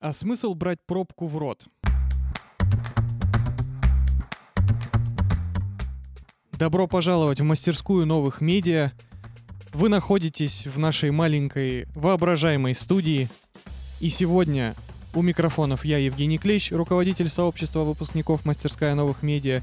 А смысл брать пробку в рот? Добро пожаловать в мастерскую новых медиа. Вы находитесь в нашей маленькой воображаемой студии. И сегодня у микрофонов я, Евгений Клещ, руководитель сообщества выпускников «Мастерская новых медиа».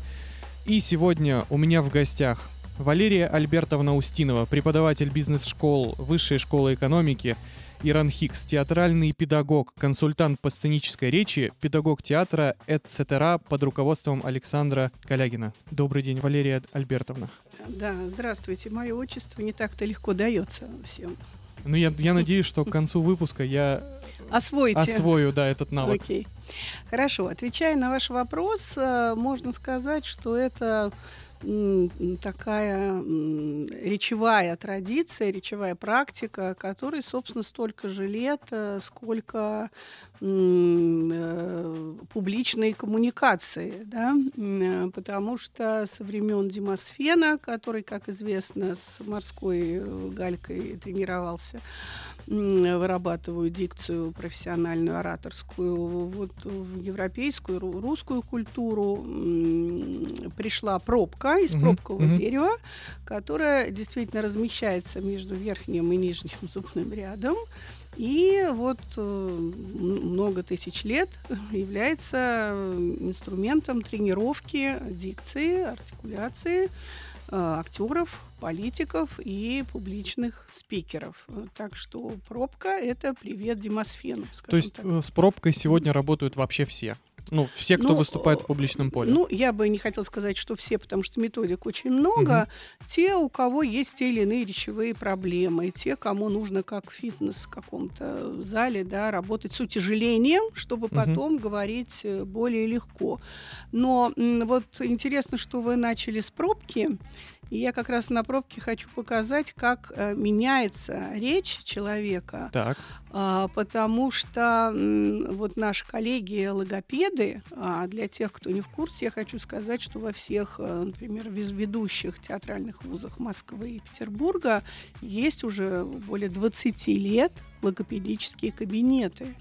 И сегодня у меня в гостях Валерия Альбертовна Устинова, преподаватель бизнес-школ Высшей школы экономики, Иран Хикс, театральный педагог, консультант по сценической речи, педагог театра, etc. под руководством Александра Калягина. Добрый день, Валерия Альбертовна. Да, здравствуйте. Мое отчество не так-то легко дается всем. Ну, я, я надеюсь, что к концу выпуска я Освоите. освою, да, этот навык. Окей. Хорошо. Отвечая на ваш вопрос, э, можно сказать, что это такая речевая традиция, речевая практика, которой, собственно, столько же лет, э, сколько публичной коммуникации, да, э, потому что со времен Демосфена, который, как известно, с морской э, галькой тренировался, вырабатываю дикцию профессиональную, ораторскую, вот в европейскую, ру- русскую культуру пришла пробка из пробкового мгм. дерева, которая действительно размещается между верхним и нижним зубным рядом. И вот э, много тысяч лет является э, инструментом тренировки дикции, артикуляции э, актеров, политиков и публичных спикеров. Так что пробка — это привет Демосфену. То есть так. с пробкой сегодня работают вообще все. Ну, все, кто Ну, выступает в публичном поле. Ну, я бы не хотела сказать, что все, потому что методик очень много. Те, у кого есть те или иные речевые проблемы, те, кому нужно как фитнес в каком-то зале, да, работать с утяжелением, чтобы Мгм. потом говорить э, более легко. Но вот интересно, что вы начали с пробки. И я как раз на пробке хочу показать, как э, меняется речь человека Так. а, потому что вот наши коллеги логопеды, а для тех, кто не в курсе, я хочу сказать, что во всех, э, например, ведущих театральных вузах Москвы и Петербурга есть уже более 20 лет логопедические кабинеты.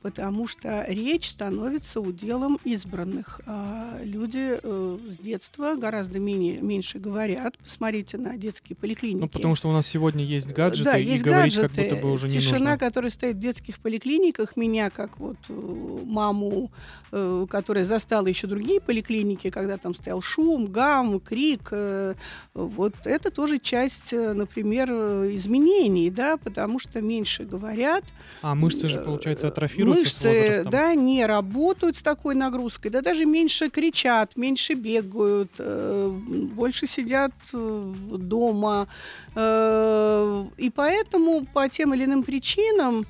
Потому что речь становится уделом избранных. А люди э, с детства гораздо менее, меньше говорят. Посмотрите на детские поликлиники. Ну, потому что у нас сегодня есть гаджеты, Да, и есть говорить гаджеты. как будто бы уже не Тишина, нужно. которая стоит в детских поликлиниках, меня, как вот э, маму, э, которая застала еще другие поликлиники, когда там стоял шум, гам, крик, э, вот это тоже часть, э, например, э, изменений, да, потому что меньше говорят, А мышцы же, получается, атрофируются мышцы, да, не работают с такой нагрузкой, да даже меньше кричат, меньше бегают, э, больше сидят э, дома. Э, и поэтому по тем или иным причинам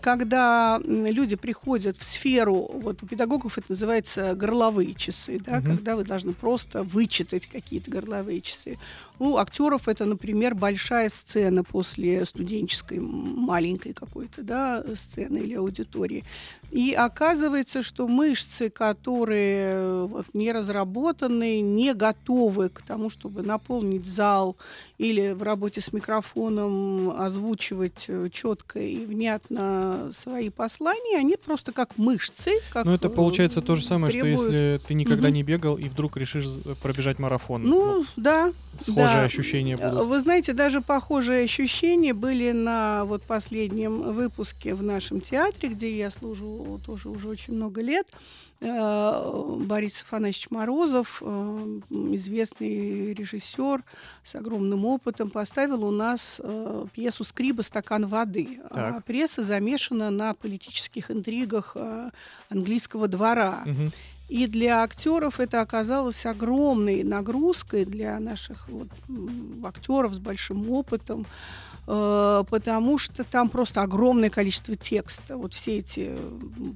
когда люди приходят в сферу, вот у педагогов это называется горловые часы, да, Мгм. когда вы должны просто вычитать какие-то горловые часы. У актеров это, например, большая сцена после студенческой маленькой какой-то да, сцены или аудитории. И оказывается, что мышцы, которые э, вот, не разработаны, не готовы к тому, чтобы наполнить зал или в работе с микрофоном озвучивать четко и внятно свои послания, они просто как мышцы. Как, Ну, это э, получается то же самое, что требуют- если ты никогда не бегал и вдруг решишь з- пробежать марафон. Ну, Вот да. схожие да. ощущения Э, будут. Вы знаете, даже похожие ощущения были на вот последнем выпуске в нашем театре, где я служу тоже уже очень много лет. Э, Борис Афанасьевич Морозов, э, известный режиссер с огромным опытом, поставил у нас э, пьесу «Скриба. Стакан воды». А Так. пресса замешана на политических интригах английского двора. Мгм. И для актеров это оказалось огромной нагрузкой для наших вот, актеров с большим опытом, потому что там просто огромное количество текста. Вот все эти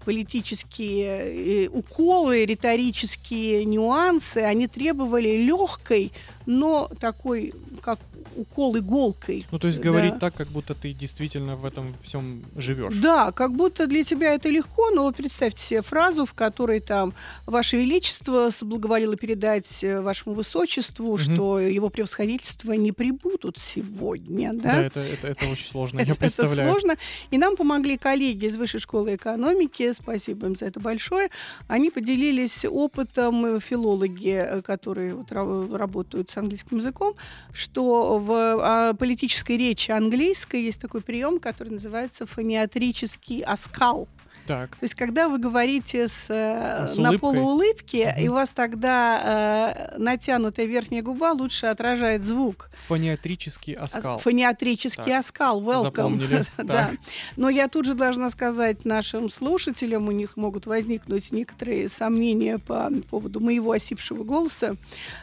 политические э, уколы, риторические нюансы, они требовали легкой, но такой, как укол иголкой. Ну, то есть говорить так, как будто ты действительно в этом всем живешь. Да, как будто для тебя это легко, но вот представьте себе фразу, в которой там Ваше Величество соблаговолило передать э, Вашему Высочеству, угу. что его превосходительство не прибудут сегодня. Да, да это, это, это очень сложно, я представляю. Это сложно. И нам помогли коллеги из Высшей школы экономики, спасибо им за это большое. Они поделились опытом э, филологи, э, которые вот работают с английским языком, что в а, политической речи английской есть такой прием, который называется фониатрический оскал. Так. То есть, когда вы говорите с, а с на полуулыбке, угу. и у вас тогда э, натянутая верхняя губа лучше отражает звук. Фониатрический оскал. Фониатрический так. оскал. Welcome. Запомнили. да. Но я тут же должна сказать нашим слушателям, у них могут возникнуть некоторые сомнения по поводу моего осипшего голоса.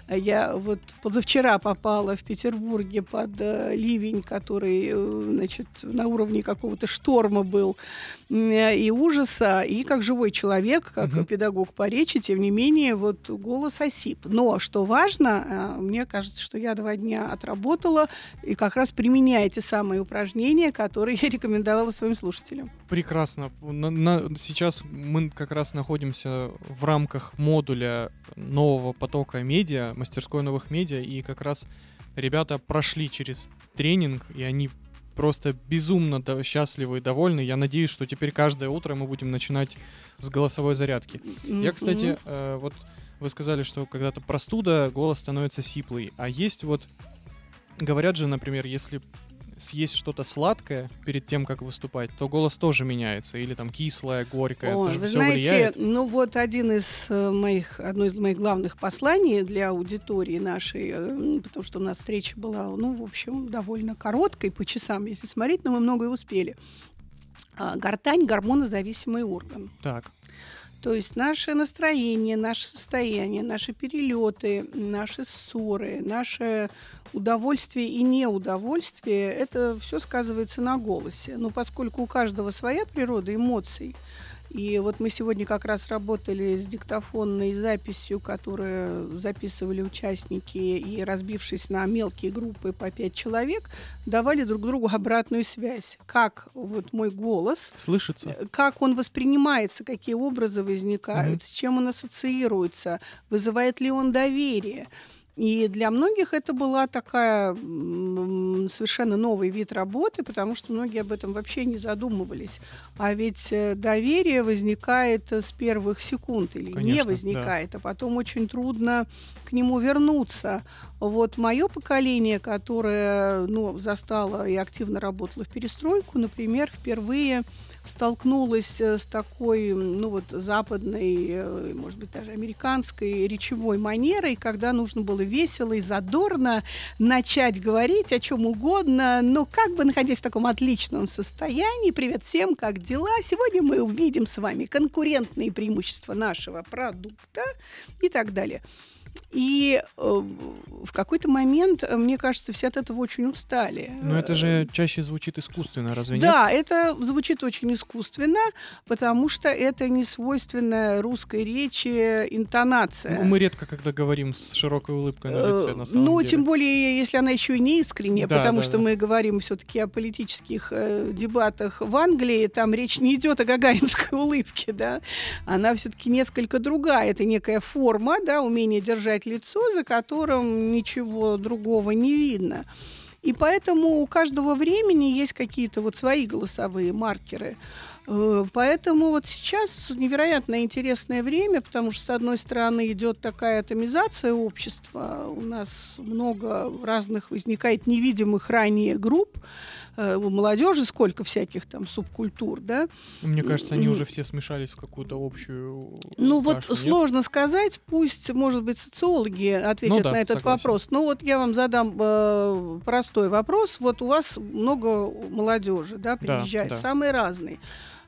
Я вот позавчера попала в Петербурге под э, ливень, который, э, значит, на уровне какого-то шторма был. И ужаса, и как живой человек, как угу. педагог по речи, тем не менее, вот голос осип. Но, что важно, э, мне кажется, что я два дня отработала и как раз применяю эти самые упражнения, которые я рекомендовала своим слушателям. Прекрасно. На, на, сейчас мы как раз находимся в рамках модуля нового потока медиа, мастерской новых медиа, и как раз ребята прошли через тренинг, и они просто безумно счастливы и довольны. Я надеюсь, что теперь каждое утро мы будем начинать с голосовой зарядки. Mm-hmm. Я, кстати, э, вот вы сказали, что когда-то простуда, голос становится сиплый. А есть вот, говорят же, например, если съесть что-то сладкое перед тем, как выступать, то голос тоже меняется. Или там кислое, горькое. О, это вы знаете, влияет. ну вот один из э, моих, одно из моих главных посланий для аудитории нашей, э, потому что у нас встреча была, ну, в общем, довольно короткой по часам, если смотреть, но мы многое успели. А, гортань – гормонозависимый орган. Так. То есть наше настроение, наше состояние, наши перелеты, наши ссоры, наше удовольствие и неудовольствие, это все сказывается на голосе. Но поскольку у каждого своя природа эмоций, и вот мы сегодня как раз работали с диктофонной записью, которую записывали участники, и разбившись на мелкие группы по пять человек, давали друг другу обратную связь. Как вот мой голос... Слышится. Э, как он воспринимается, какие образы возникают, mm-hmm. с чем он ассоциируется, вызывает ли он доверие. И для многих это была такая совершенно новый вид работы, потому что многие об этом вообще не задумывались. А ведь э, доверие возникает с первых секунд или Конечно, не возникает, да. а потом очень трудно к нему вернуться. Вот мое поколение, которое ну, застало и активно работало в перестройку, например, впервые столкнулась э, с такой, ну вот, западной, э, может быть, даже американской речевой манерой, когда нужно было весело и задорно начать говорить о чем угодно, но как бы находясь в таком отличном состоянии. Привет всем, как дела? Сегодня мы увидим с вами конкурентные преимущества нашего продукта и так далее. И э, в какой-то момент, э, мне кажется, все от этого очень устали. Но это же чаще звучит искусственно, разве нет? Да, это звучит очень искусственно, потому что это не свойственная русской речи интонация. Ну, мы редко, когда говорим с широкой улыбкой на лице, на самом Ну, деле. тем более, если она еще и не искренняя, да, потому да, что да. мы говорим все-таки о политических э, дебатах в Англии, там речь не идет о гагаринской улыбке, да, она все-таки несколько другая, это некая форма, да, умение держать держать лицо, за которым ничего другого не видно. И поэтому у каждого времени есть какие-то вот свои голосовые маркеры. Э, поэтому вот сейчас невероятно интересное время, потому что, с одной стороны, идет такая атомизация общества, у нас много разных возникает невидимых ранее групп, Э, у молодежи сколько всяких там субкультур, да? Мне кажется, они уже все смешались в какую-то общую. Ну кашу, вот нет? сложно сказать, пусть, может быть, социологи ответят ну, да, на этот согласен. вопрос. Ну вот я вам задам э, простой вопрос. Вот у вас много молодежи, да, приезжают, да, да. самые разные.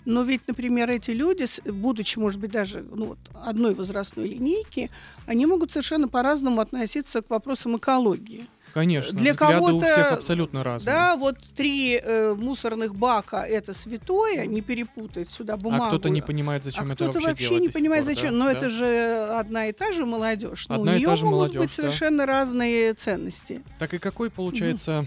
Но ведь, например, эти люди, будучи, может быть, даже ну, вот, одной возрастной линейки, они могут совершенно по-разному относиться к вопросам экологии. Конечно, Для взгляды у кого-то, всех абсолютно разные. Да, вот три э, мусорных бака это святое, не перепутать сюда бумагу. а кто-то не понимает, зачем а это кто-то вообще вообще делать не до сих понимает, пор, зачем. да, Но да. это же одна и та же молодежь. Но Одна у и нее та же могут молодежь, быть да. совершенно разные ценности. Так и какой получается,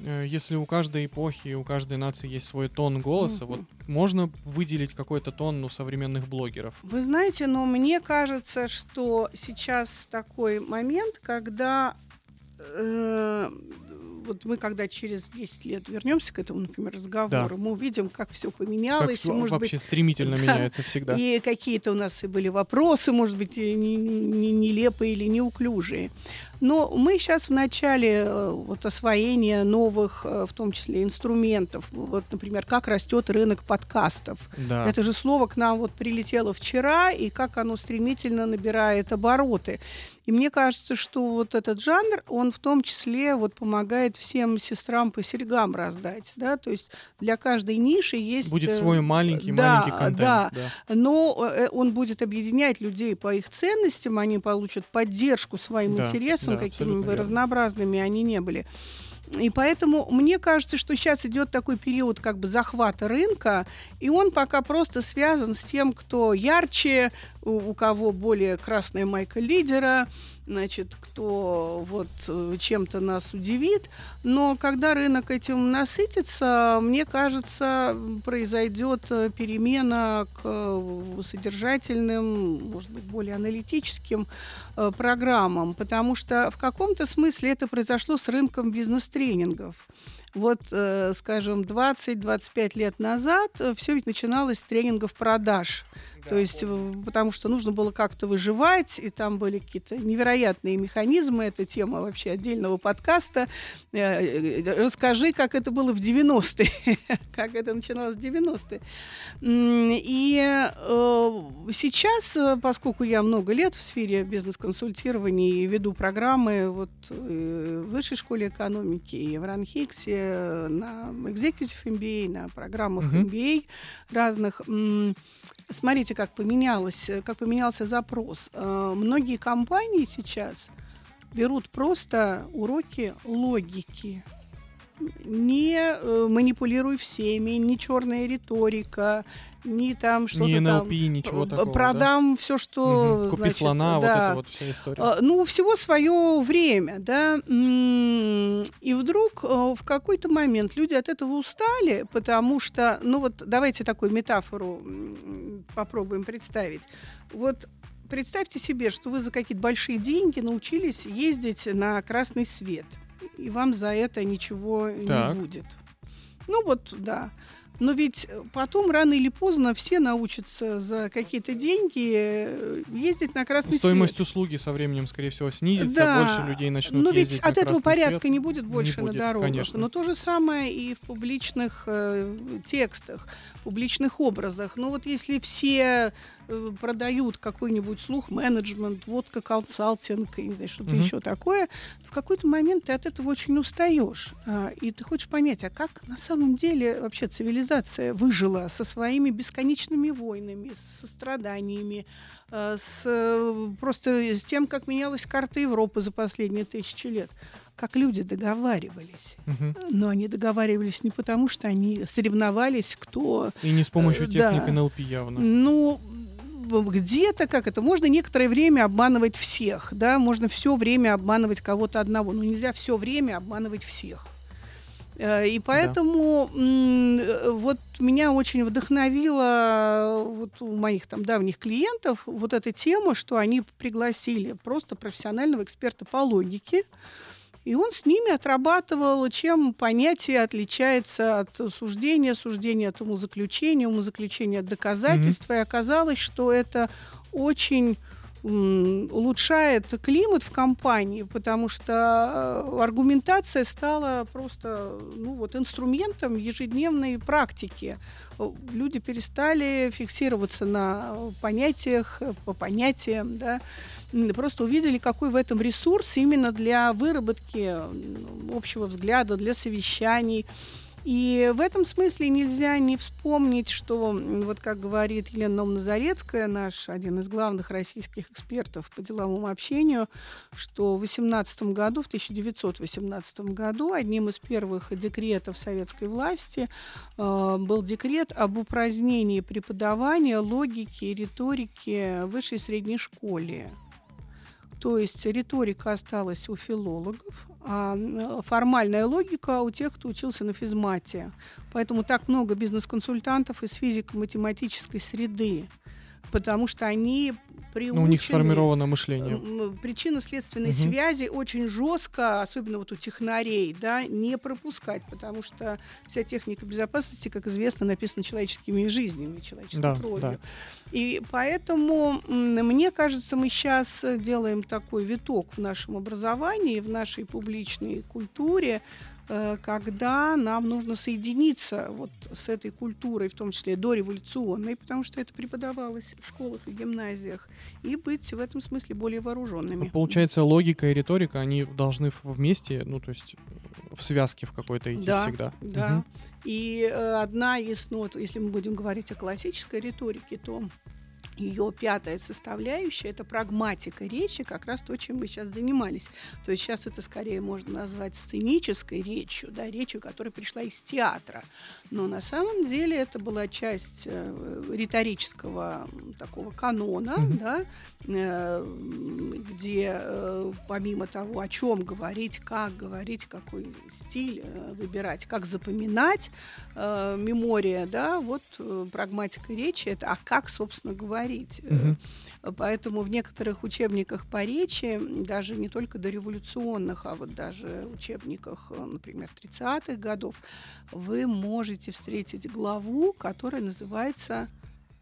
э, если у каждой эпохи, у каждой нации есть свой тон голоса, Мгм. вот можно выделить какой-то тон у современных блогеров? Вы знаете, но мне кажется, что сейчас такой момент, когда вот мы когда через 10 лет вернемся к этому, например, разговору, мы увидим, как все Как поменялось, и, может вообще быть, стремительно да. меняется всегда. и какие-то у нас и были вопросы, может быть, нелепые или неуклюжие. Но мы сейчас в начале э, вот, освоения новых, э, в том числе, инструментов. Вот, например, как растет рынок подкастов. Да. Это же слово к нам вот прилетело вчера, и как оно стремительно набирает обороты. И мне кажется, что вот этот жанр, он в том числе вот помогает всем сестрам по серьгам раздать, да, то есть для каждой ниши есть... Будет э, свой маленький, да, маленький контент. да. да. но он будет объединять людей по их ценностям, они получат поддержку своим Да, интересам, да, какими бы верно. разнообразными они не были. И поэтому мне кажется, что сейчас идет такой период как бы захвата рынка, и он пока просто связан с тем, кто ярче, у, у кого более красная майка лидера, значит, кто вот э, чем-то нас удивит. Но когда рынок этим насытится, мне кажется, произойдет э, перемена к э, содержательным, может быть, более аналитическим программам, потому что в каком-то смысле это произошло с рынком бизнес-тренингов. Вот, э, скажем, 20-25 лет назад все ведь начиналось с тренингов продаж. То есть, э, потому что нужно было как-то выживать, и там были какие-то невероятные механизмы. Это тема вообще отдельного подкаста. Э, э, Расскажи, как это было в 90-е, как это начиналось в 90-е. М, И э, сейчас, э, поскольку я много лет в сфере бизнес-консультирования и веду программы вот, э, в Высшей школе экономики и в Ранхиксе, э, на Executive MBA, на программах Мгм. MBA разных, смотрите, как поменялось, как поменялся запрос. Э, Многие компании сейчас берут просто уроки логики. Не э, манипулируй всеми, не черная риторика, не там что-то Ни там. НЛП, ничего такого. да? продам все, что Мгм. Купи значит, слона, вот да. это вот вся история. А, Ну, всего свое время, да. И вдруг э, в какой-то момент люди от этого устали, потому что, ну вот давайте такую метафору попробуем представить. Вот представьте себе, что вы за какие-то большие деньги научились ездить на красный свет, и вам за это ничего Так. не будет. Ну вот, да. Но ведь э, потом, рано или поздно, все научатся за какие-то деньги э, ездить на красный свет. Стоимость услуги со временем, скорее всего, снизится, Да. больше людей начнут Но ведь ездить на от этого красный порядка свет. не будет больше будет, на дорогах. конечно. Но то же самое и в публичных э, текстах, публичных образах. Ну вот если все продают какой-нибудь слух менеджмент, водка, консалтинг, и не знаю, что-то Мгм. еще такое, в какой-то момент ты от этого очень устаешь. А, и ты хочешь понять, а как на самом деле вообще цивилизация выжила со своими бесконечными войнами, со страданиями, э, с, э, просто с тем, как менялась карта Европы за последние тысячи лет. Как люди договаривались. Мгм. Но они договаривались не потому, что они соревновались, кто И не с помощью Э, техник да. НЛП явно. ну, где-то как это можно некоторое время обманывать всех, да, можно все время обманывать кого-то одного, но нельзя все время обманывать всех. Э, И поэтому м, э, вот меня очень вдохновила э, вот у моих там давних клиентов вот эта тема, что они пригласили просто профессионального эксперта по логике, и он с ними отрабатывал, чем понятие отличается от суждения, суждение от умозаключения, умозаключение от доказательства. И оказалось, что это очень улучшает климат в компании, потому что э, аргументация стала просто ну, вот, инструментом ежедневной практики. Э, Люди перестали фиксироваться на э, понятиях, по понятиям, да, просто увидели, какой в этом ресурс именно для выработки общего взгляда, для совещаний. И в этом смысле нельзя не вспомнить, что, вот как говорит Елена Назарецкая, наш один из главных российских экспертов по деловому общению, что в 18 году, в 1918 году, одним из первых декретов советской власти э, был декрет об упразднении преподавания логики и риторики в высшей и средней школе. То есть риторика осталась у филологов, формальная логика у тех, кто учился на физмате. Поэтому так много бизнес-консультантов из физико-математической среды, потому что они приучены... Ну, у них сформировано мышление. Причинно-следственной угу. связи очень жестко, особенно вот у технарей, да, не пропускать, потому что вся техника безопасности, как известно, написана человеческими жизнями, человеческой да, кровью. Да. И поэтому, мне кажется, мы сейчас делаем такой виток в нашем образовании, в нашей публичной культуре, Э, когда нам нужно соединиться вот с этой культурой, в том числе дореволюционной, потому что это преподавалось в школах и гимназиях, и быть в этом смысле более вооруженными. Получается, логика и риторика, они должны вместе, ну, то есть в связке в какой-то идти да, всегда. Да. Угу. И э, одна из, ну, вот, если мы будем говорить о классической риторике, то ее пятая составляющая – это прагматика речи, как раз то, чем мы сейчас занимались. То есть сейчас это скорее можно назвать сценической речью, да, речью, которая пришла из театра. Но на самом деле это была часть э, риторического такого канона, mm-hmm. да, э, где э, помимо того, о чем говорить, как говорить, какой стиль э, выбирать, как запоминать, э, мемория, да, вот э, прагматика речи – это а как, собственно, говорить говорить. Угу. Поэтому в некоторых учебниках по речи, даже не только до революционных, а вот даже учебниках, э, например, 30-х годов, вы можете встретить главу, которая называется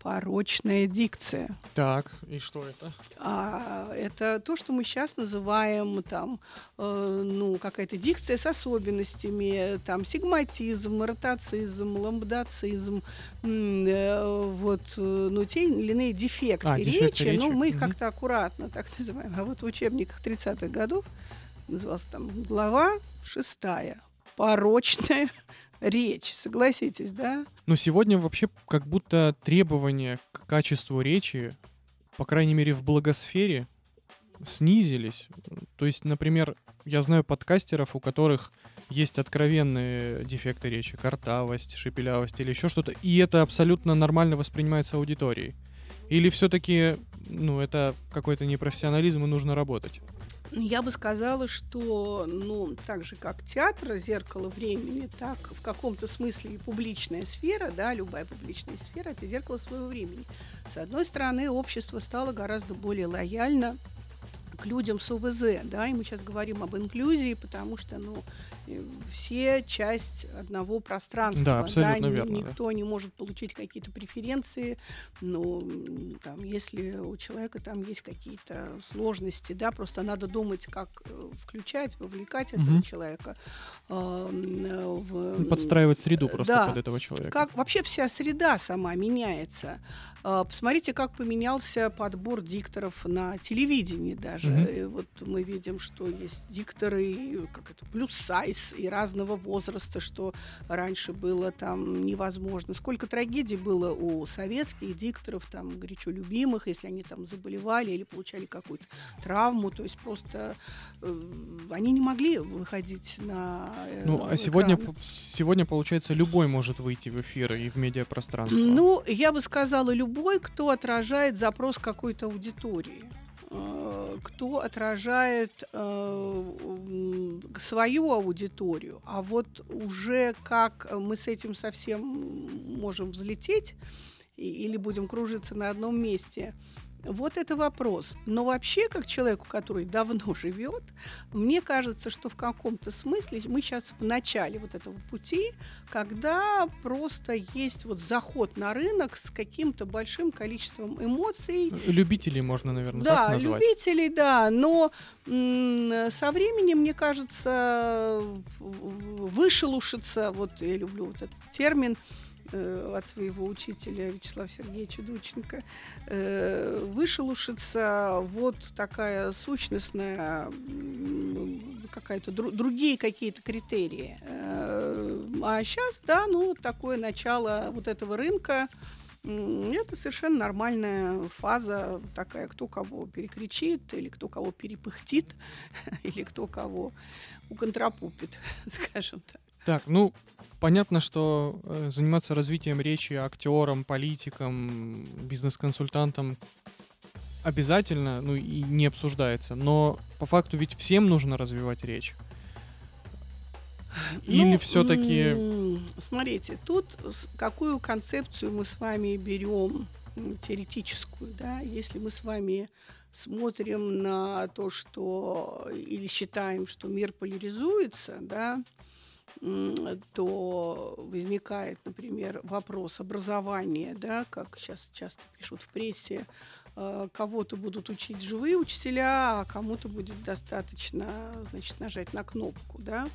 порочная дикция. Так, и что это? А, это то, что мы сейчас называем там, э, ну, какая-то дикция с особенностями, там, сигматизм, ротацизм, ламбдацизм, э, вот, э, ну, те или иные дефекты, а, речи, речи, но мы их угу. как-то аккуратно так называем. А вот в учебниках 30-х годов назывался там глава шестая, порочная речь, согласитесь, да? Но сегодня вообще как будто требования к качеству речи, по крайней мере в благосфере, снизились. То есть, например, я знаю подкастеров, у которых есть откровенные дефекты речи, картавость, шепелявость или еще что-то, и это абсолютно нормально воспринимается аудиторией. Или все-таки, ну, это какой-то непрофессионализм и нужно работать? Я бы сказала, что, ну, так же, как театр, зеркало времени, так в каком-то смысле и публичная сфера, да, любая публичная сфера – это зеркало своего времени. С одной стороны, общество стало гораздо более лояльно к людям с ОВЗ, да, и мы сейчас говорим об инклюзии, потому что, ну, все часть одного пространства. Да, абсолютно да, верно. Никто да. не может получить какие-то преференции, ну, там, если у человека там есть какие-то сложности, да, просто надо думать, как э, включать, вовлекать угу. этого человека. Э, в, Подстраивать среду просто да, под этого человека. Как, вообще вся среда сама меняется. Э, посмотрите, как поменялся подбор дикторов на телевидении даже. Угу. Вот мы видим, что есть дикторы, как это, плюс сайз, из и разного возраста, что раньше было там невозможно. Сколько трагедий было у советских дикторов, там, горячо любимых, если они там заболевали или получали какую-то травму, то есть просто э, они не могли выходить на э, Ну, а сегодня, сегодня, получается, любой может выйти в эфир и в медиапространство. Ну, я бы сказала, любой, кто отражает запрос какой-то аудитории. Э, кто отражает э, свою аудиторию, а вот уже как мы с этим совсем можем взлететь или будем кружиться на одном месте – вот это вопрос. Но вообще, как человеку, который давно живет, мне кажется, что в каком-то смысле мы сейчас в начале вот этого пути, когда просто есть вот заход на рынок с каким-то большим количеством эмоций. Любителей можно, наверное, да, так назвать. любителей, да. Но со временем, мне кажется, вышелушится, вот я люблю вот этот термин, Э, от своего учителя Вячеслава Сергеевича Дученко, э, вышелушится вот такая сущностная, какая-то другие какие-то критерии. Э, А сейчас, да, ну, такое начало вот этого рынка, это совершенно нормальная фаза такая, кто кого перекричит, или кто кого перепыхтит, или кто кого уконтропупит, скажем так. Так, ну, понятно, что э, заниматься развитием речи актером, политиком, бизнес-консультантом обязательно, ну и не обсуждается. Но по факту ведь всем нужно развивать речь. Или ну, все-таки... Смотрите, тут какую концепцию мы с вами берем теоретическую, да, если мы с вами смотрим на то, что или считаем, что мир поляризуется, да, то возникает, например, вопрос образования, да, как сейчас часто пишут в прессе, э, кого-то будут учить живые учителя, а кому-то будет достаточно, значит, нажать на кнопку, да.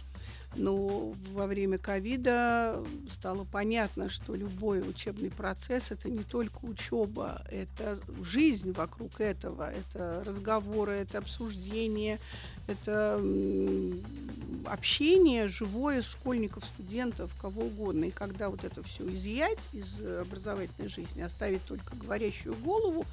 Но во время ковида стало понятно, что любой учебный процесс – это не только учеба, это жизнь вокруг этого, это разговоры, это обсуждение, это общение живое школьников, студентов, кого угодно. И когда вот это все изъять из образовательной жизни, оставить только говорящую голову,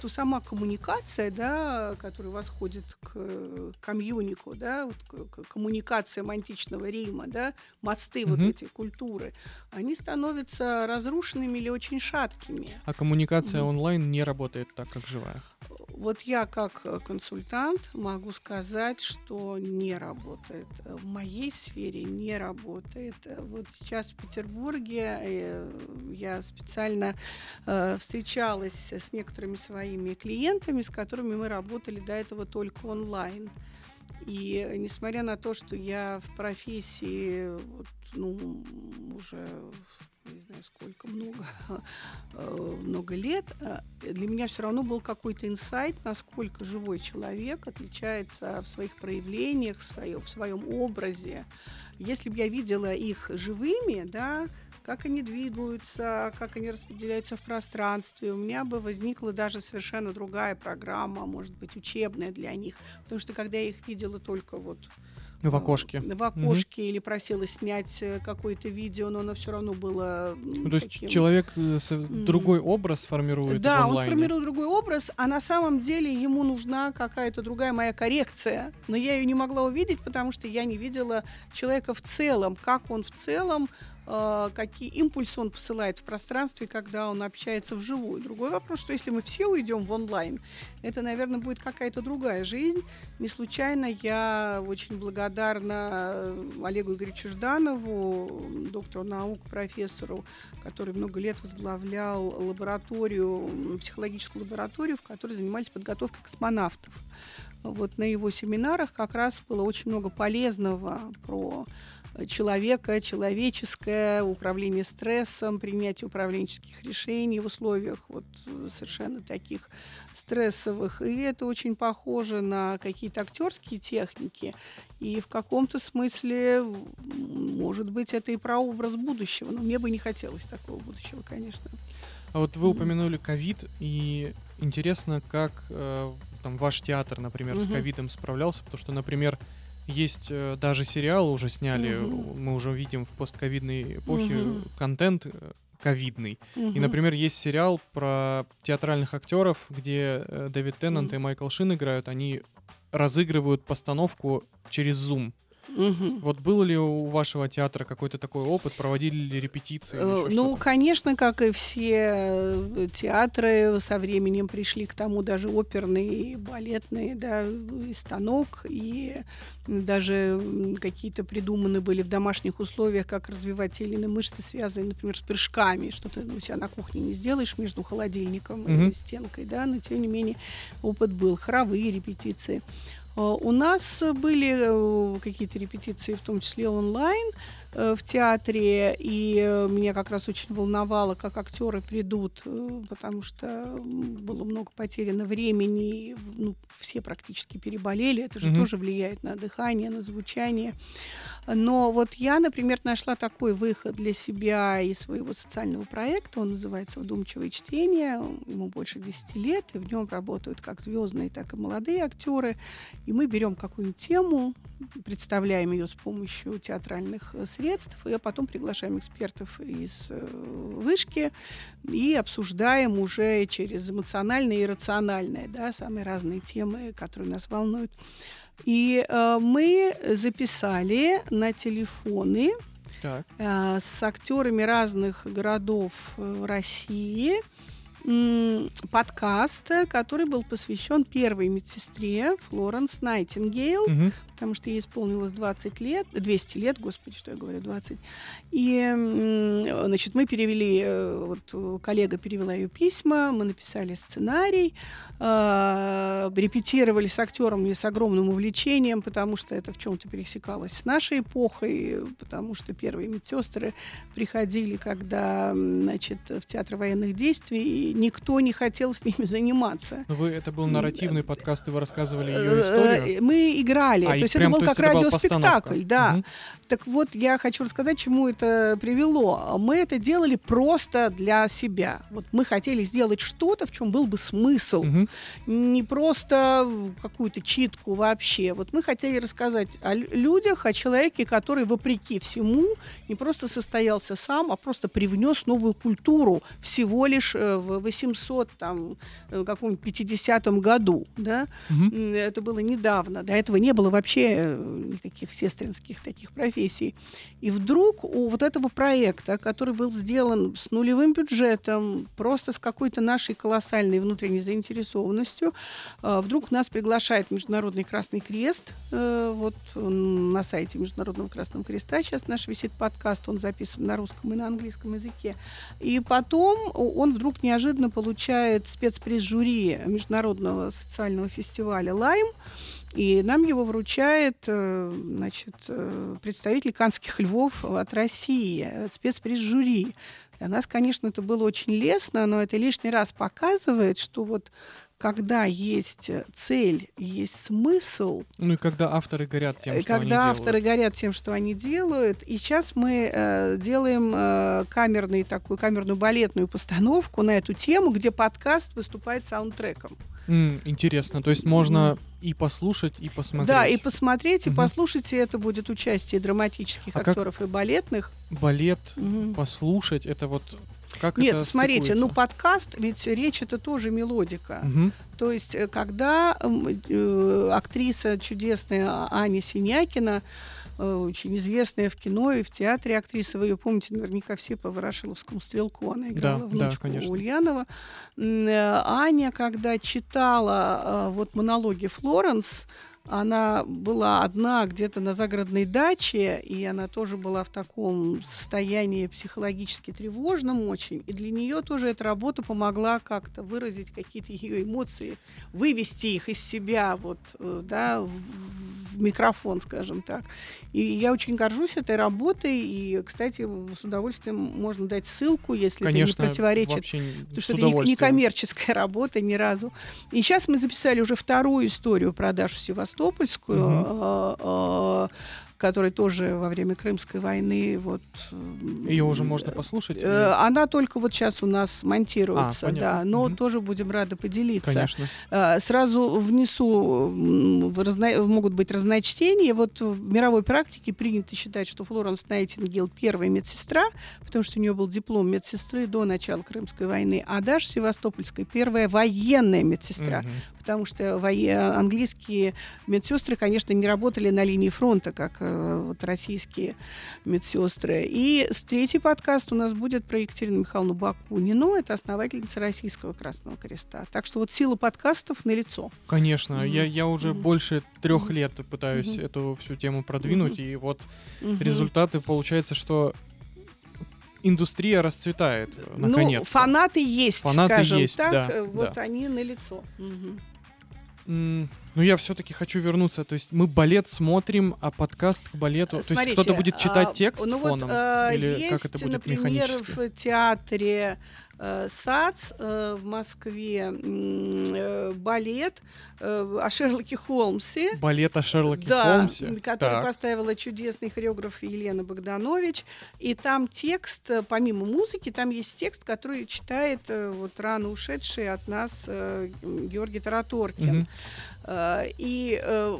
то сама коммуникация, да, которая восходит к комьюнику, да, вот к коммуникациям античного Рима, да, мосты mm-hmm. вот эти культуры, они становятся разрушенными или очень шаткими. А коммуникация mm-hmm. онлайн не работает так, как живая? Вот я как э, консультант могу сказать, что не работает. В моей сфере не работает. Вот сейчас в Петербурге э, я специально э, встречалась с некоторыми своими клиентами, с которыми мы работали до этого только онлайн. И несмотря на то, что я в профессии вот, ну, уже не знаю сколько, много, э, много лет, э, для меня все равно был какой-то инсайт, насколько живой человек отличается в своих проявлениях, в своем, в своем образе. Если бы я видела их живыми, да, как они двигаются, как они распределяются в пространстве. У меня бы возникла даже совершенно другая программа, может быть, учебная для них. Потому что когда я их видела только вот в окошке. В окошке угу. или просила снять э, какое-то видео, но оно все равно было. Ну, то есть таким... человек э, другой образ формирует. Да, он формирует другой образ, а на самом деле ему нужна какая-то другая моя коррекция. Но я ее не могла увидеть, потому что я не видела человека в целом, как он в целом Э, какие импульсы он посылает в пространстве, когда он общается вживую. Другой вопрос, что если мы все уйдем в онлайн, это, наверное, будет какая-то другая жизнь. Не случайно я очень благодарна э, Олегу Игоревичу Жданову, доктору наук, профессору, который много лет возглавлял лабораторию, психологическую лабораторию, в которой занимались подготовкой космонавтов. Вот на его семинарах как раз было очень много полезного про человека, человеческое, управление стрессом, принятие управленческих решений в условиях вот совершенно таких стрессовых. И это очень похоже на какие-то актерские техники. И в каком-то смысле, может быть, это и про образ будущего. Но мне бы не хотелось такого будущего, конечно. А вот вы упомянули ковид, и интересно, как э, там ваш театр, например, mm-hmm. с ковидом справлялся, потому что, например, есть э, даже сериалы уже сняли, угу. мы уже видим в постковидной эпохе угу. контент э, ковидный. Угу. И, например, есть сериал про театральных актеров, где э, Дэвид Теннант угу. и Майкл Шин играют, они разыгрывают постановку через Zoom. Угу. Вот был ли у вашего театра какой-то такой опыт? Проводили ли репетиции? Э, ну, конечно, как и все э, театры, со временем пришли к тому даже оперные, балетные, да, и станок, и даже какие-то придуманы были в домашних условиях, как развивать те или иные мышцы, связанные, например, с прыжками, что ты у себя на кухне не сделаешь между холодильником угу. и стенкой, да, но тем не менее опыт был. Хоровые репетиции. Э, у нас были э, какие-то репетиции, в том числе онлайн, в театре, и э, меня как раз очень волновало, как актеры придут, э, потому что было много потеряно времени, ну, все практически переболели, это же mm-hmm. тоже влияет на дыхание, на звучание. Но вот я, например, нашла такой выход для себя и своего социального проекта, он называется «Вдумчивое чтение», ему больше 10 лет, и в нем работают как звездные, так и молодые актеры, и мы берем какую-нибудь тему, представляем ее с помощью театральных средств, и потом приглашаем экспертов из вышки и обсуждаем уже через эмоциональное и рациональное, да, самые разные темы, которые нас волнуют. И э, мы записали на телефоны так. Э, с актерами разных городов э, России подкаст, который был посвящен первой медсестре Флоренс Найтингейл, угу потому что ей исполнилось 20 лет, 200 лет, господи, что я говорю, 20. И, значит, мы перевели, э, вот коллега перевела ее письма, мы написали сценарий, э, репетировали с актером с огромным увлечением, потому что это в чем-то пересекалось с нашей эпохой, потому что первые медсестры приходили, когда, значит, в театр военных действий, и никто не хотел с ними заниматься. Но вы, это был нарративный подкаст, и вы рассказывали ее историю? Мы играли. А, то есть прям, это был как радиоспектакль, да. Угу. Так вот, я хочу рассказать, чему это привело. Мы это делали просто для себя. Вот мы хотели сделать что-то, в чем был бы смысл. Угу. Не просто какую-то читку вообще. Вот мы хотели рассказать о людях, о человеке, который, вопреки всему, не просто состоялся сам, а просто привнес новую культуру всего лишь э, в 800, там, э, каком-нибудь 50 году. Да? Угу. Это было недавно. До этого не было вообще вообще э, никаких сестринских таких профессий. И вдруг у вот этого проекта, который был сделан с нулевым бюджетом, просто с какой-то нашей колоссальной внутренней заинтересованностью, э, вдруг нас приглашает Международный Красный Крест. Э, вот на сайте Международного Красного Креста сейчас наш висит подкаст, он записан на русском и на английском языке. И потом он вдруг неожиданно получает спецприз жюри Международного социального фестиваля «Лайм», и нам его вручает э, значит, э, представитель канских львов от России, спецприз жюри. Для нас, конечно, это было очень лестно, но это лишний раз показывает, что вот когда есть цель, есть смысл. Ну и когда авторы горят тем, что когда они делают. авторы горят тем, что они делают. И сейчас мы э, делаем э, камерный, такую камерную балетную постановку на эту тему, где подкаст выступает саундтреком. Mm, интересно. То есть можно и послушать, и посмотреть. Да, и посмотреть, и угу. послушать, и это будет участие драматических а актеров и балетных. Балет, угу. послушать, это вот как Нет, это смотрите, стыкуется? ну подкаст, ведь речь это тоже мелодика. Угу. То есть, э, когда э, актриса чудесная Аня Синякина очень известная в кино и в театре актриса. Вы ее помните наверняка все по Ворошиловскому стрелку. Она играла да, внучку да, Ульянова. Э, Аня, когда читала э, вот монологи Флоренс, она была одна где-то на загородной даче, и она тоже была в таком состоянии психологически тревожном очень. И для нее тоже эта работа помогла как-то выразить какие-то ее эмоции, вывести их из себя вот, э, да, в, микрофон, скажем так. И я очень горжусь этой работой, и, кстати, с удовольствием можно дать ссылку, если Конечно, это не противоречит. Потому что это не, коммерческая работа ни разу. И сейчас мы записали уже вторую историю продаж Севастополя Севастопольскую, угу которая тоже во время Крымской войны вот ее уже можно послушать. Э, она только вот сейчас у нас монтируется, а, да, но угу. тоже будем рады поделиться. Конечно. Э, сразу внесу разно, могут быть разночтения. Вот в мировой практике принято считать, что Флоренс Найтингел первая медсестра, потому что у нее был диплом медсестры до начала Крымской войны, а Даша Севастопольская первая военная медсестра, угу. Потому что английские медсестры, конечно, не работали на линии фронта, как Э, вот, российские медсестры. И третий подкаст у нас будет про Екатерину Михайловну Бакунину. Это основательница Российского Красного Креста. Так что вот сила подкастов налицо. Конечно. Mm-hmm. Я, я уже mm-hmm. больше трех лет пытаюсь mm-hmm. эту всю тему продвинуть. Mm-hmm. И вот mm-hmm. результаты получается, что индустрия расцветает ну, наконец-то. Ну, фанаты есть, фанаты скажем есть, так. Да, вот да. они на лицо. Угу. Ну, я все-таки хочу вернуться. То есть мы балет смотрим, а подкаст к балету. Смотрите, то есть кто-то будет читать а, текст ну фоном? Вот, а, или есть, как это будет например, механически? в театре э, САЦ э, в Москве э, балет э, о Шерлоке Холмсе. Балет о Шерлоке да, Холмсе? который так. поставила чудесный хореограф Елена Богданович. И там текст, э, помимо музыки, там есть текст, который читает э, вот рано ушедший от нас э, Георгий Тараторкин. Угу. Э, и э, э,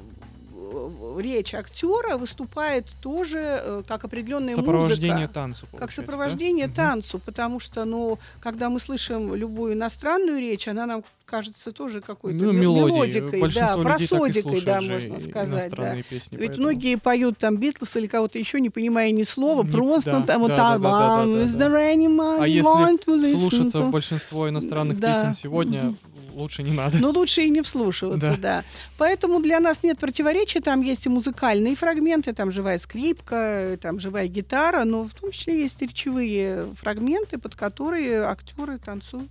речь актера выступает тоже э, как определенная Сопровождение музыка. танцу. Как да? сопровождение Мгм. танцу, потому что, ну, когда мы слышим любую иностранную речь, она нам кажется тоже какой-то Ну, мелодикой, да, просодикой, да, можно сказать, да. песни, Ведь поэтому- многие поют там Битлз или кого-то еще, не понимая ни слова, Не- просто да, там вот да, да, да, да, «Is да, да. А если слушаться to?» в большинство иностранных Да. песен сегодня, лучше не надо. Ну, лучше и не вслушиваться, Да. да. Поэтому для нас нет противоречий. Там есть и музыкальные фрагменты, там живая скрипка, там живая гитара, но в том числе есть и речевые фрагменты, под которые актеры танцуют.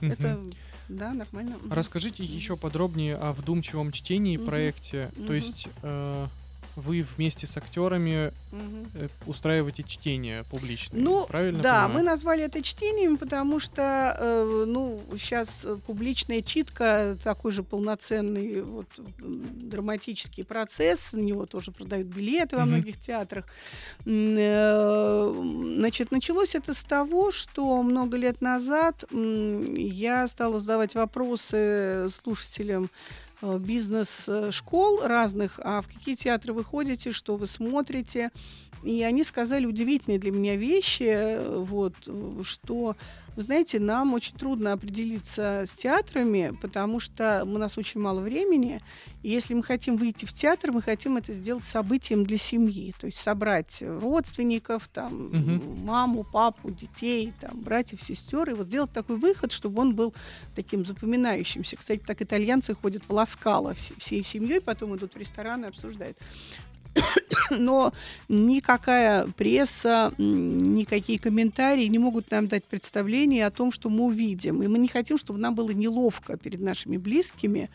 Мгм. Это, да, нормально. Расскажите еще подробнее о вдумчивом чтении Мгм. проекте. То Мгм. есть э, вы вместе с актерами э, устраиваете чтение публичное, Ну, правильно? да, понимаю? мы назвали это чтением, потому что, э, ну, сейчас публичная читка такой же полноценный вот, драматический процесс, на него тоже продают билеты во Мгм. многих театрах. Э, Значит, началось это с того, что много лет назад я стала задавать вопросы слушателям э, бизнес-школ разных, а в какие театры вы ходите, что вы смотрите. И они сказали удивительные для меня вещи, э, вот, э, что, вы знаете, нам очень трудно определиться с театрами, потому что у нас очень мало времени, и если мы хотим выйти в театр, мы хотим это сделать событием для семьи, то есть собрать родственников, там, Мгм. маму, папу, детей, там, братьев, сестер, и вот сделать такой выход, чтобы он был таким запоминающимся. Кстати, так итальянцы ходят в ласкало вс- всей семьей, потом идут в рестораны и обсуждают. Но никакая пресса, никакие комментарии не могут нам дать представление о том, что мы увидим. И мы не хотим, чтобы нам было неловко перед нашими близкими,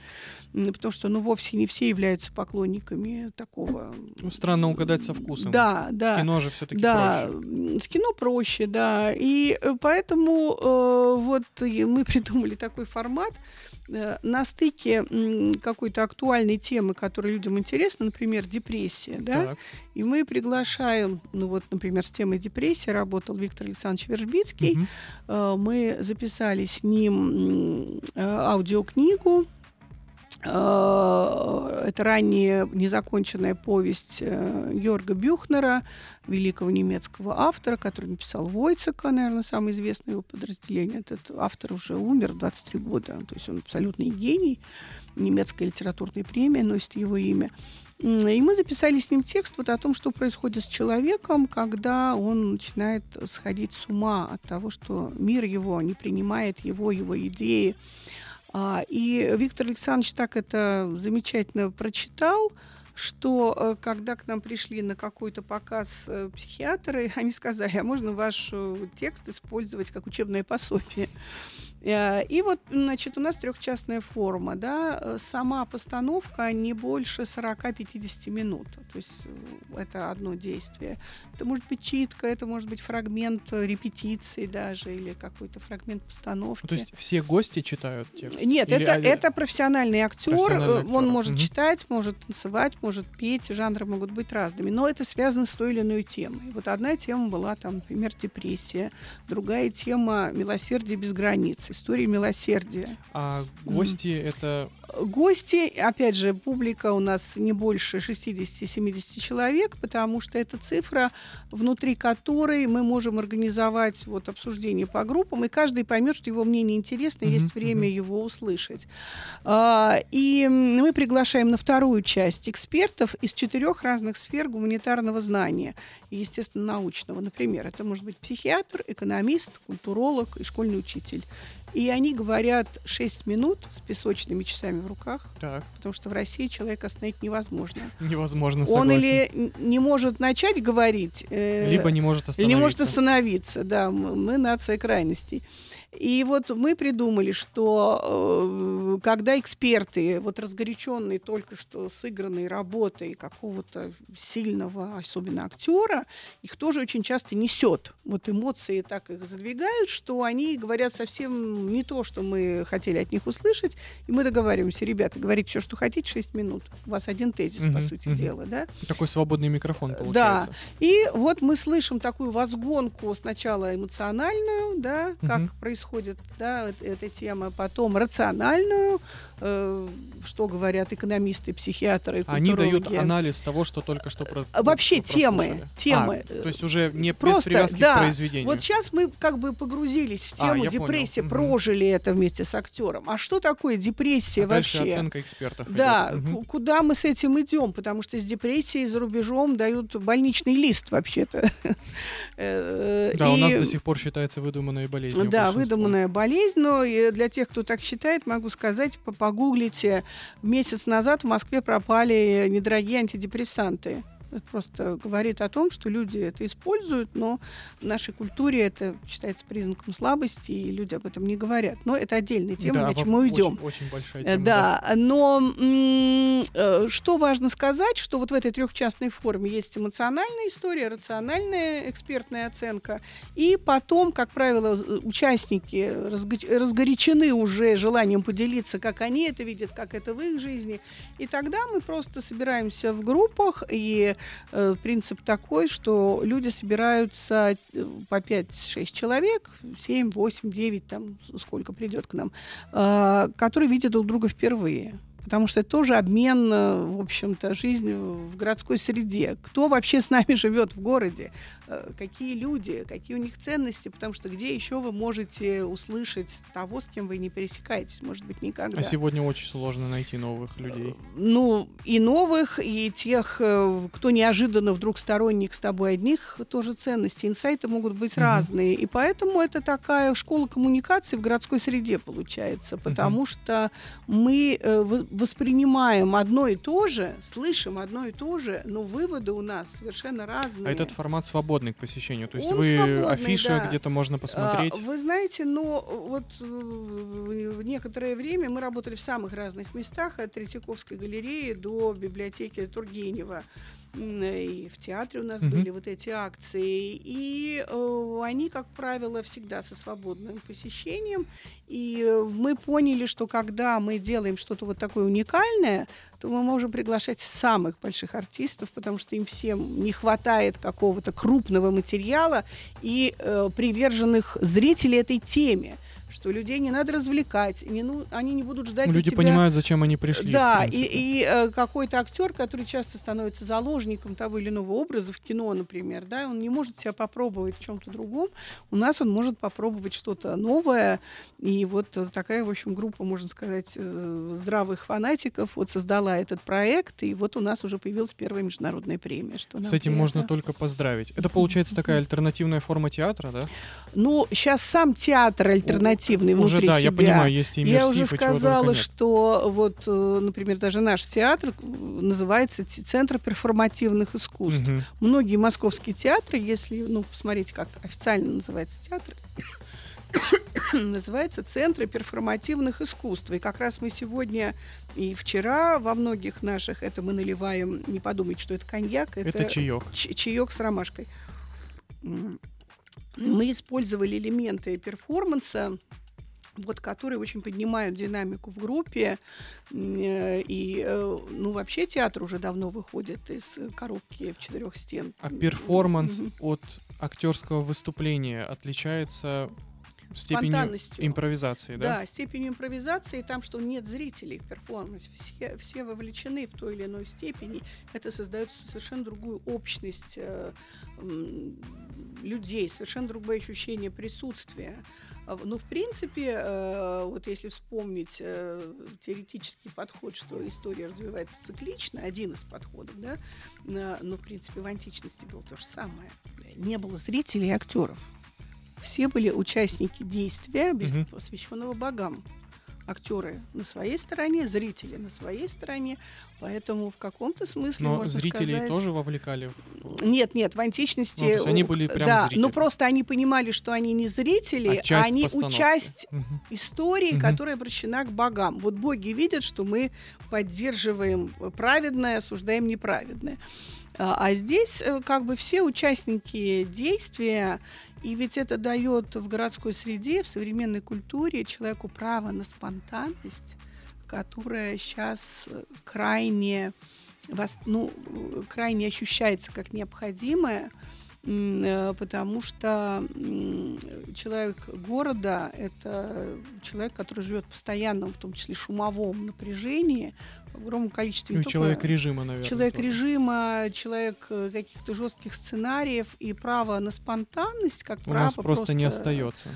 потому что, ну, вовсе не все являются поклонниками такого. Ну, странно угадать со вкусом. Да, да. С кино же все-таки Да, проще. с кино проще, да. И э, поэтому э, вот мы придумали такой формат на стыке какой-то актуальной темы, которая людям интересна, например, депрессия, да. Так. И мы приглашаем, ну вот, например, с темой депрессии работал Виктор Александрович Вержбицкий. Мгм. Э, Мы записали с ним э, аудиокнигу. Э, Это ранее незаконченная повесть э, Йорга Бюхнера, великого немецкого автора, который написал Войцека, наверное, самое известное его подразделение. Этот автор уже умер в 23 года, то есть он абсолютный гений. Немецкая литературная премия носит его имя. И мы записали с ним текст вот о том, что происходит с человеком, когда он начинает сходить с ума от того, что мир его не принимает его, его идеи. А, И Виктор Александрович так это замечательно прочитал, что э, когда к нам пришли на какой-то показ э, психиатры, они сказали, а можно ваш э, текст использовать как учебное пособие? Э, И вот, значит, у нас трехчастная форма, да, э, сама постановка не больше 40-50 минут, то есть э, это одно действие. Это может быть читка, это может быть фрагмент репетиции даже, или какой-то фрагмент постановки. Ну, То есть все гости читают текст? Нет, Или это, один- это профессиональный актер. Профессиональный актер, Он может мгм. читать, может танцевать, может петь. Жанры могут быть разными. Но это связано с той или иной темой. Вот одна тема была, там, например, депрессия. Другая тема милосердие без границ. История милосердия. А гости это... Гости, опять же, публика у нас не больше 60-70 человек, потому что это цифра, внутри которой мы можем организовать вот обсуждение по группам, и каждый поймет, что его мнение интересно, Мгм, есть время мгм. его услышать. А, И мы приглашаем на вторую часть экспертов из четырех разных сфер гуманитарного знания и, естественно, научного. Например, это может быть психиатр, экономист, культуролог и школьный учитель. И они говорят 6 минут с песочными часами в руках, Так, потому что в России человека остановить невозможно. невозможно, Он согласен. или н- не может начать говорить, э, Либо не может или остановиться. не может остановиться, да, м- мы нация крайностей. И вот мы придумали, что э, когда эксперты, вот разгоряченные только что сыгранной работой какого-то сильного, особенно актера, их тоже очень часто несет. Вот эмоции так их задвигают, что они говорят совсем не то, что мы хотели от них услышать, и мы договариваемся, ребята, говорите все, что хотите, 6 минут. У вас один тезис, угу, по сути угу. дела, да? Такой свободный микрофон получается. Да. И вот мы слышим такую возгонку сначала эмоциональную, да, как угу. происходит, да, эта тема, потом рациональную, э, что говорят экономисты, психиатры, Они дают анализ того, что только что про Вообще темы, темы. А, то есть уже не Просто, без привязки да. к произведению. Вот сейчас мы как бы погрузились в а, тему а, депрессии, понял. Прожили это вместе с актером. А что такое депрессия а вообще? Дальше оценка экспертов. Да, угу. куда мы с этим идем? Потому что с депрессией за рубежом дают больничный лист вообще-то. Э, да, у нас до сих пор считается выдуманной болезнью. Да, выдуманная болезнь, но для тех, кто так считает, могу сказать, погуглите, месяц назад в Москве пропали недорогие антидепрессанты. Это просто говорит о том, что люди это используют, но в нашей культуре это считается признаком слабости, и люди об этом не говорят. Но это отдельная тема, да, чем мы уйдем. Очень, очень большая тема. Да, да. но э, что важно сказать, что вот в этой трехчастной форме есть эмоциональная история, рациональная экспертная оценка, и потом, как правило, участники разгорячены уже желанием поделиться, как они это видят, как это в их жизни, и тогда мы просто собираемся в группах и э, принцип такой, что люди собираются э, по 5-6 человек, 7, 8, 9, там сколько придет к нам, э, которые видят друг друга впервые потому что это тоже обмен, в общем-то, жизнью в городской среде. Кто вообще с нами живет в городе? Э, какие люди, какие у них ценности? Потому что где еще вы можете услышать того, с кем вы не пересекаетесь? Может быть, никогда. А сегодня очень сложно найти новых людей. Э, ну, и новых, и тех, кто неожиданно вдруг сторонник с тобой одних тоже ценности. Инсайты могут быть угу. разные. И поэтому это такая школа коммуникации в городской среде получается. Потому угу. что мы воспринимаем одно и то же, слышим одно и то же, но выводы у нас совершенно разные. А этот формат свободный к посещению? То есть Он вы афиша да. где-то можно посмотреть? А, вы знаете, но вот э, в некоторое время мы работали в самых разных местах, от Третьяковской галереи до библиотеки Тургенева и в театре у нас mm-hmm. были вот эти акции, и э, они, как правило, всегда со свободным посещением. И мы поняли, что когда мы делаем что-то вот такое уникальное, то мы можем приглашать самых больших артистов, потому что им всем не хватает какого-то крупного материала и э, приверженных зрителей этой теме что людей не надо развлекать, не, ну, они не будут ждать. Люди тебя... понимают, зачем они пришли. Да, и, и э, какой-то актер, который часто становится заложником того или иного образа в кино, например, да, он не может себя попробовать в чем-то другом. У нас он может попробовать что-то новое. И вот такая, в общем, группа, можно сказать, э, здравых фанатиков вот создала этот проект, и вот у нас уже появилась первая международная премия. Что С этим приятно. можно только поздравить. Это получается такая альтернативная форма театра, да? Ну, сейчас сам театр альтернативный внутри уже, да, себя. я понимаю, есть и Я уже сказала, что вот, э, например, даже наш театр называется Центр перформативных искусств. Угу. Многие московские театры, если, ну, посмотреть, как официально называется театр, называется Центры перформативных искусств. И как раз мы сегодня и вчера во многих наших, это мы наливаем, не подумайте, что это коньяк, это, это чаек. чаек с ромашкой мы использовали элементы перформанса, вот, которые очень поднимают динамику в группе. Э, и, э, ну, вообще театр уже давно выходит из коробки в четырех стен. А перформанс mm-hmm. от актерского выступления отличается степенью импровизации, да? Да, степенью импровизации, там, что нет зрителей в перформансе, все, все вовлечены в той или иной степени, это создает совершенно другую общность э, людей, совершенно другое ощущение присутствия. А, ну, в принципе, э, вот если вспомнить э, теоретический подход, что история развивается циклично, один из подходов, да, но, в принципе, в античности было то же самое. Не было зрителей и актеров. Все были участники действия, посвященного богам актеры на своей стороне, зрители на своей стороне, поэтому в каком-то смысле Но можно зрителей сказать... тоже вовлекали? Нет, нет, в античности... Ну, то есть они были прям да, зрители. но просто они понимали, что они не зрители, а, часть а они постановки. часть угу. истории, угу. которая обращена к богам. Вот боги видят, что мы поддерживаем праведное, осуждаем неправедное. А, а здесь э, как бы все участники действия, и ведь это дает в городской среде, в современной культуре человеку право на спонтанность, которая сейчас крайне, ну, крайне ощущается как необходимая. Э, потому что человек города – это человек, который живет в постоянном, в том числе шумовом напряжении, огромном количестве. Ну, человек режима, наверное. Человек тоже. режима, человек э, каких-то жестких сценариев и право на спонтанность, как У право нас просто, просто не остается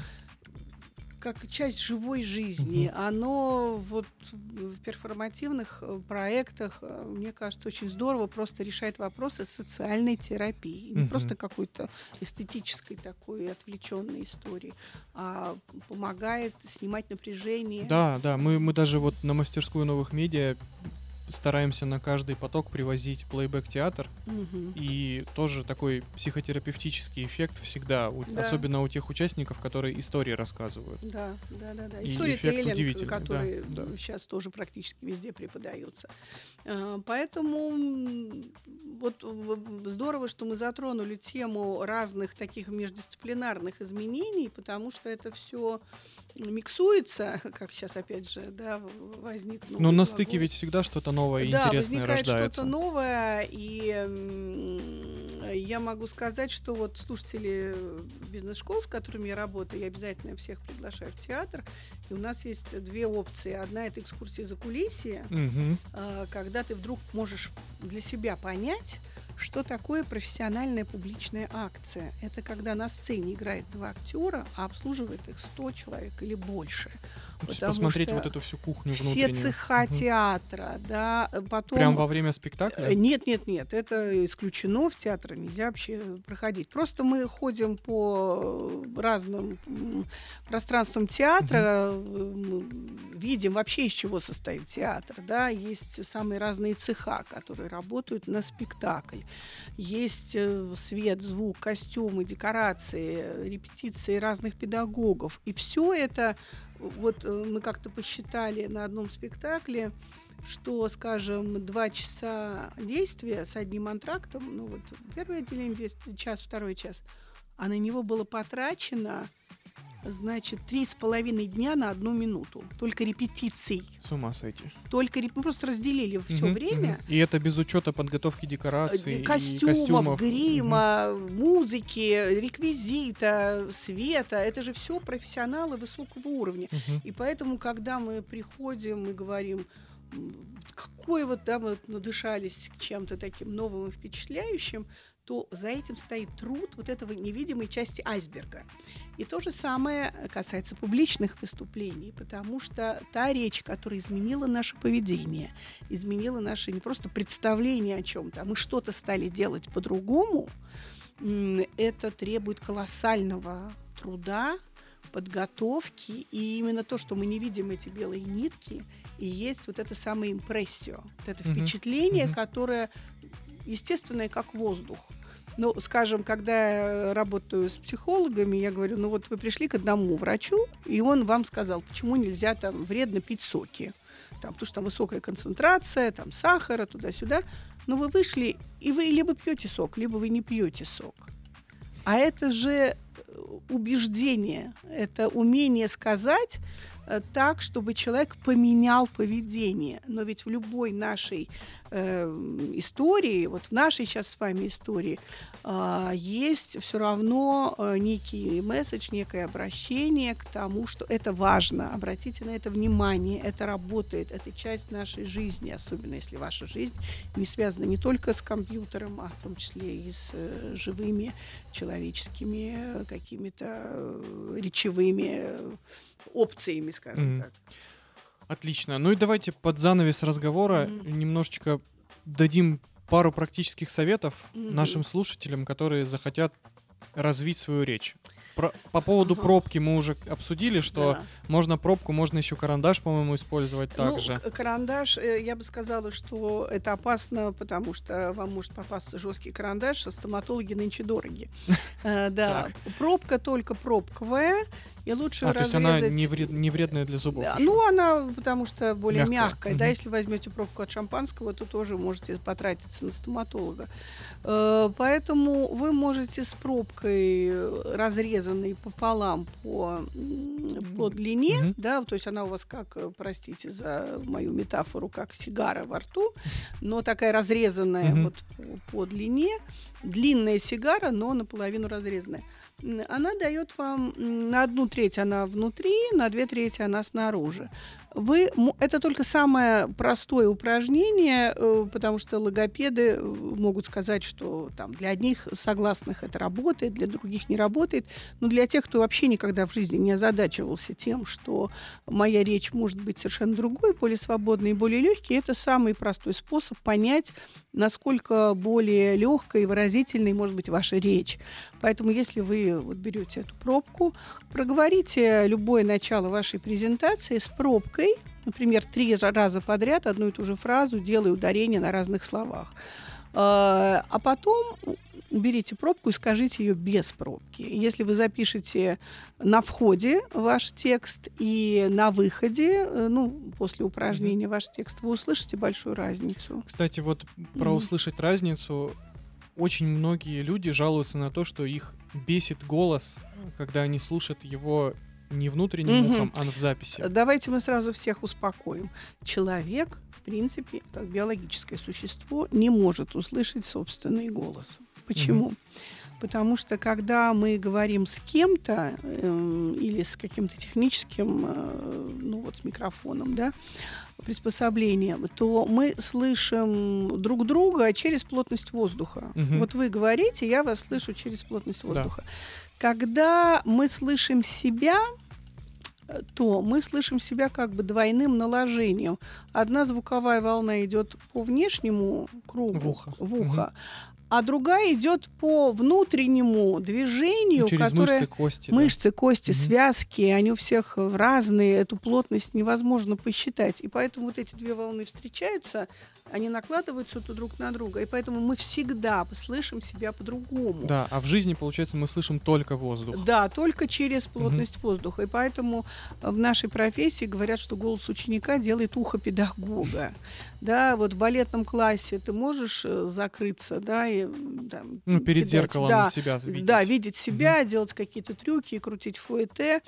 как часть живой жизни. Угу. Оно вот в перформативных э, проектах, э, мне кажется, очень здорово просто решает вопросы социальной терапии. Не просто какой-то эстетической такой отвлеченной истории, а помогает снимать напряжение. Да, да. Мы, мы даже вот на мастерскую новых медиа стараемся на каждый поток привозить плейбэк-театр. Угу. И тоже такой психотерапевтический эффект всегда, у, да. особенно у тех участников, которые истории рассказывают. Да, да, да. да. История тейлинг, который да, да. сейчас тоже практически везде преподается. А, поэтому вот здорово, что мы затронули тему разных таких междисциплинарных изменений, потому что это все миксуется, как сейчас опять же, да, возник. Но на стыке ведь всегда что-то новое и да, интересное рождается. что-то новое, и я могу сказать, что вот слушатели бизнес-школ, с которыми я работаю, я обязательно всех приглашаю в театр, и у нас есть две опции. Одна это экскурсия за кулисье, угу. когда ты вдруг можешь для себя понять, что такое профессиональная публичная акция? Это когда на сцене играет два актера, а обслуживает их 100 человек или больше. Потому посмотреть вот эту всю кухню внутреннюю. Все цеха угу. театра, да, потом... Прям во время спектакля? Э, нет, нет, нет, это исключено в театре, нельзя вообще проходить. Просто мы ходим по разным пространствам театра, угу. видим вообще из чего состоит театр, да, есть самые разные цеха, которые работают на спектакль, есть э, свет, звук, костюмы, декорации, репетиции разных педагогов, и все это вот э, мы как-то посчитали на одном спектакле, что, скажем, два часа действия с одним антрактом, ну вот первое отделение, час, второй час, а на него было потрачено значит, три с половиной дня на одну минуту. Только репетиций. С ума сойти. Только реп... мы просто разделили все угу, время. Угу. И это без учета подготовки декораций, костюмов, и костюмов. грима, угу. музыки, реквизита, света. Это же все профессионалы высокого уровня. Угу. И поэтому, когда мы приходим и говорим, какой вот, да, мы надышались чем-то таким новым и впечатляющим, то за этим стоит труд вот этого невидимой части айсберга. И то же самое касается публичных выступлений, потому что та речь, которая изменила наше поведение, изменила наше не просто представление о чем-то, а мы что-то стали делать по-другому, это требует колоссального труда, подготовки, и именно то, что мы не видим эти белые нитки, и есть вот это самое импрессио, вот это mm-hmm. впечатление, mm-hmm. которое естественное, как воздух. Ну, скажем, когда я работаю с психологами, я говорю, ну вот вы пришли к одному врачу, и он вам сказал, почему нельзя там вредно пить соки. Там, потому что там высокая концентрация, там сахара, туда-сюда. Но вы вышли, и вы либо пьете сок, либо вы не пьете сок. А это же убеждение, это умение сказать, Э, так, чтобы человек поменял поведение. Но ведь в любой нашей э, истории, вот в нашей сейчас с вами истории, э, есть все равно э, некий месседж, некое обращение к тому, что это важно. Обратите на это внимание, это работает, это часть нашей жизни, особенно если ваша жизнь не связана не только с компьютером, а в том числе и с э, живыми человеческими э, какими-то э, речевыми опциями, скажем mm-hmm. так. Отлично. Ну и давайте под занавес разговора mm-hmm. немножечко дадим пару практических советов mm-hmm. нашим слушателям, которые захотят развить свою речь. Про, по поводу ага. пробки мы уже обсудили, что да. можно пробку, можно еще карандаш, по-моему, использовать ну, также. Ну, карандаш, э, я бы сказала, что это опасно, потому что вам может попасться жесткий карандаш, а стоматологи нынче дороги. Э, да, пробка только пробковая, И лучше А, то есть она разрезать... не, вред- не вредная для зубов? Да, ну, она потому что более Мягкая. мягкая. Да, Мгм. если возьмете пробку от шампанского, то тоже можете потратиться на стоматолога. Э, Поэтому вы можете с пробкой э, разрезанной пополам по, по длине, Мгм. да, то есть она у вас как, э, простите за мою метафору, как сигара во рту, но такая разрезанная Мгм. вот по, по длине, длинная сигара, но наполовину разрезанная. Она дает вам на одну треть она внутри, на две трети она снаружи. Вы, это только самое простое упражнение, э, потому что логопеды э, могут сказать, что там для одних согласных это работает, для других не работает. Но для тех, кто вообще никогда в жизни не озадачивался тем, что моя речь может быть совершенно другой, более свободной и более легкой, это самый простой способ понять, насколько более легкой и выразительной может быть ваша речь. Поэтому, если вы вот берете эту пробку, проговорите любое начало вашей презентации с пробкой, например, три ра- раза подряд одну и ту же фразу, делая ударение на разных словах. А а потом уберите пробку и скажите ее без пробки. Если вы запишете на входе ваш текст и на выходе, э, ну, после упражнения ваш текст, вы услышите большую разницу. Кстати, вот про Мгм. услышать разницу. Очень многие люди жалуются на то, что их бесит голос, когда они слушают его не внутренним Мгм. ухом, а в записи. Давайте мы сразу всех успокоим. Человек, в принципе, как биологическое существо, не может услышать собственный голос. Почему? Потому что когда мы говорим с кем-то эм, или с каким-то техническим, э, ну вот с микрофоном, да, приспособлением, то мы слышим друг друга через плотность воздуха. Мгм. Вот вы говорите, я вас слышу через плотность Да. Когда мы слышим себя, э, то мы слышим себя как бы двойным наложением. Одна звуковая волна идет по внешнему кругу, В ухо. в ухо, а другая идет по внутреннему движению, Ну, через которое мышцы, кости. да. Мышцы, кости, Мгм. связки, они у всех разные, эту плотность невозможно посчитать. И поэтому вот эти две волны встречаются, они накладываются то друг на друга. И поэтому мы всегда слышим себя по-другому. Да, а в жизни, получается, мы слышим только воздух. Да, только через плотность воздуха. И поэтому в нашей профессии говорят, что голос ученика делает ухо педагога. Да, вот в балетном классе ты можешь э, закрыться, да, и там, Ну, перед кидать. зеркалом Да, себя видеть. да, видеть себя, делать какие-то трюки, крутить фуэте.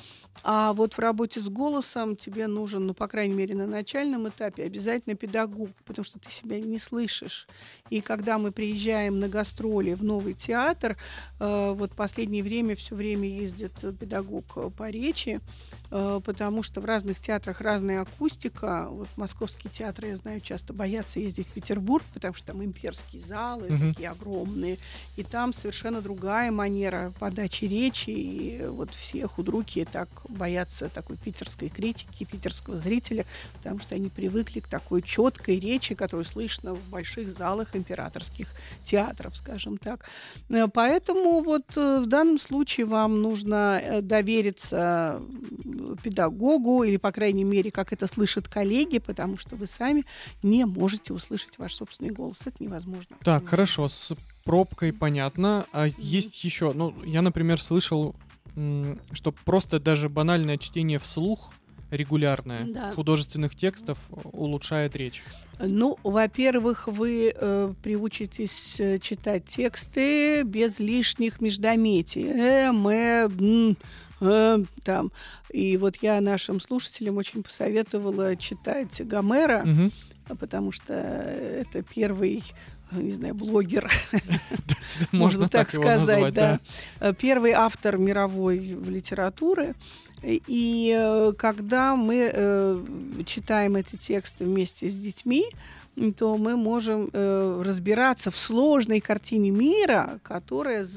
А вот в работе с голосом тебе нужен, ну, по крайней мере, на начальном этапе обязательно педагог, потому что ты себя не слышишь. И когда мы приезжаем на гастроли в новый театр, э, вот в последнее время все время ездит педагог э, по речи, э, потому что в разных театрах разная акустика. Вот московские театры, я знаю, часто боятся ездить в Петербург, потому что там имперские залы Мгм. такие огромные, и там совершенно другая манера подачи речи, и вот все худруки так боятся такой питерской критики, питерского зрителя, потому что они привыкли к такой четкой речи, которую слышно в больших залах императорских театров, скажем так. Э, Поэтому вот э, в данном случае вам нужно э, довериться педагогу или, по крайней мере, как это слышат коллеги, потому что вы сами не можете услышать ваш собственный голос. Это невозможно. Так, хорошо, с пробкой понятно. А есть еще, ну, я, например, слышал, что просто даже банальное чтение вслух регулярное Да. художественных текстов улучшает речь. Ну, во-первых, вы э, приучитесь э, читать тексты без лишних междометий. Э, мэ, м, э, там. И вот я нашим слушателям очень посоветовала читать Гомера, Мгм. потому что это первый не знаю, блогер, Можно так сказать, да. Первый автор мировой литературы. И э, когда мы э, читаем эти тексты вместе с детьми, то мы можем э, разбираться в сложной картине мира, которая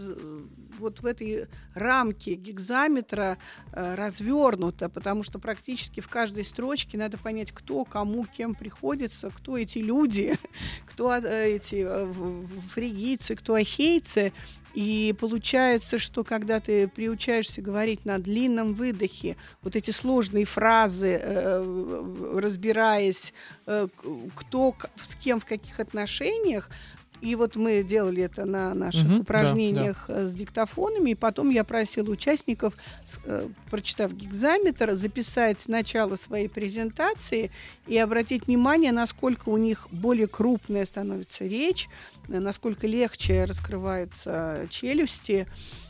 вот в этой рамке гигзаметра э, развернута, потому что практически в каждой строчке надо понять, кто кому кем приходится, кто эти люди, кто э, эти э, фригийцы, кто ахейцы. И получается, что когда ты приучаешься говорить на длинном выдохе, вот эти сложные фразы, э, разбираясь, кто с кем в каких отношениях, И вот мы делали это на наших Мгм, да, упражнениях э, с диктофонами. И потом я просила участников, э, прочитав гигзаметр, записать начало своей презентации и обратить внимание, насколько у них более крупная становится речь, э, насколько легче раскрываются челюсти,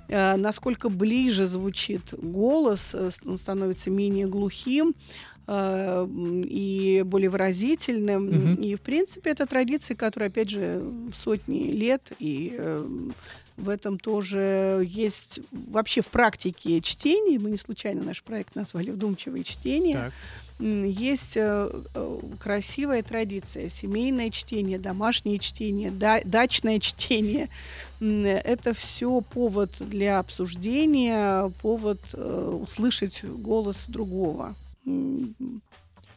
насколько ближе звучит голос, он становится менее глухим э, и более выразительным. Мгм. И, в принципе, это традиция, которая, опять же, сотни лет, и э, в этом тоже есть вообще в практике чтения, мы не случайно наш проект назвали «Вдумчивые чтения», Так. Есть э, э, красивая традиция, семейное чтение, домашнее чтение, да- дачное чтение. Это все повод для обсуждения, повод услышать голос другого.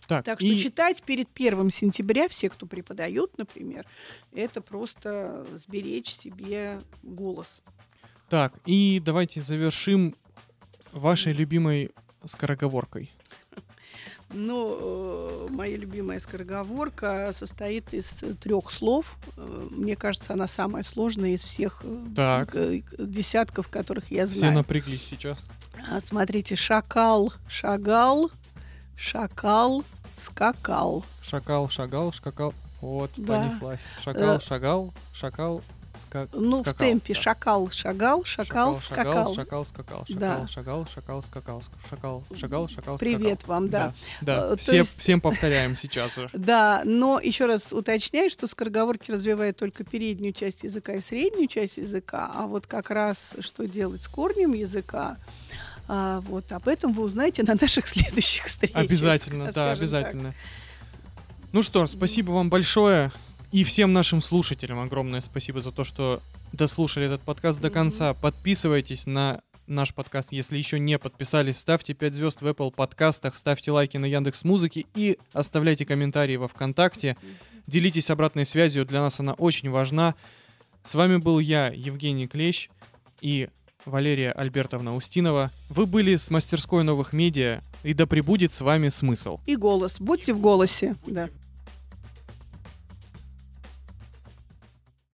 Так, Так что и- читать перед первым сентября, все, кто преподают, например, это просто сберечь себе голос. Так, и давайте завершим вашей любимой скороговоркой. Ну, э, моя любимая скороговорка состоит из трех слов. Э, Мне кажется, она самая сложная из всех э, Так. десятков, которых я Все знаю. напряглись сейчас. А, Смотрите, шакал, шагал, шакал, скакал. Шакал, шагал, шкакал. Вот, Да. понеслась. Шакал, Э, шагал, шакал, ска- Ну, скакал. в темпе Да. шакал, шагал, шакал, скакал. шагал, скакал, Да. шакал, шагал, шакал, скакал, ск- шагал, шакал, Привет скакал. вам, да. Да, Э, то все, есть- всем повторяем сейчас же. Да, но еще раз уточняю, что скороговорки развивают только переднюю часть языка и среднюю часть языка, а вот как раз что делать с корнем языка, а, вот об этом вы узнаете на наших следующих встречах. Обязательно, да, обязательно. Ну что, спасибо вам большое. И всем нашим слушателям огромное спасибо за то, что дослушали этот подкаст до конца. Подписывайтесь на наш подкаст, если еще не подписались. Ставьте 5 звезд в Apple подкастах, ставьте лайки на Яндекс Музыке и оставляйте комментарии во ВКонтакте. Делитесь обратной связью, для нас она очень важна. С вами был я, Евгений Клещ и Валерия Альбертовна Устинова. Вы были с мастерской новых медиа, и да пребудет с вами смысл. И голос. Будьте в голосе. Да.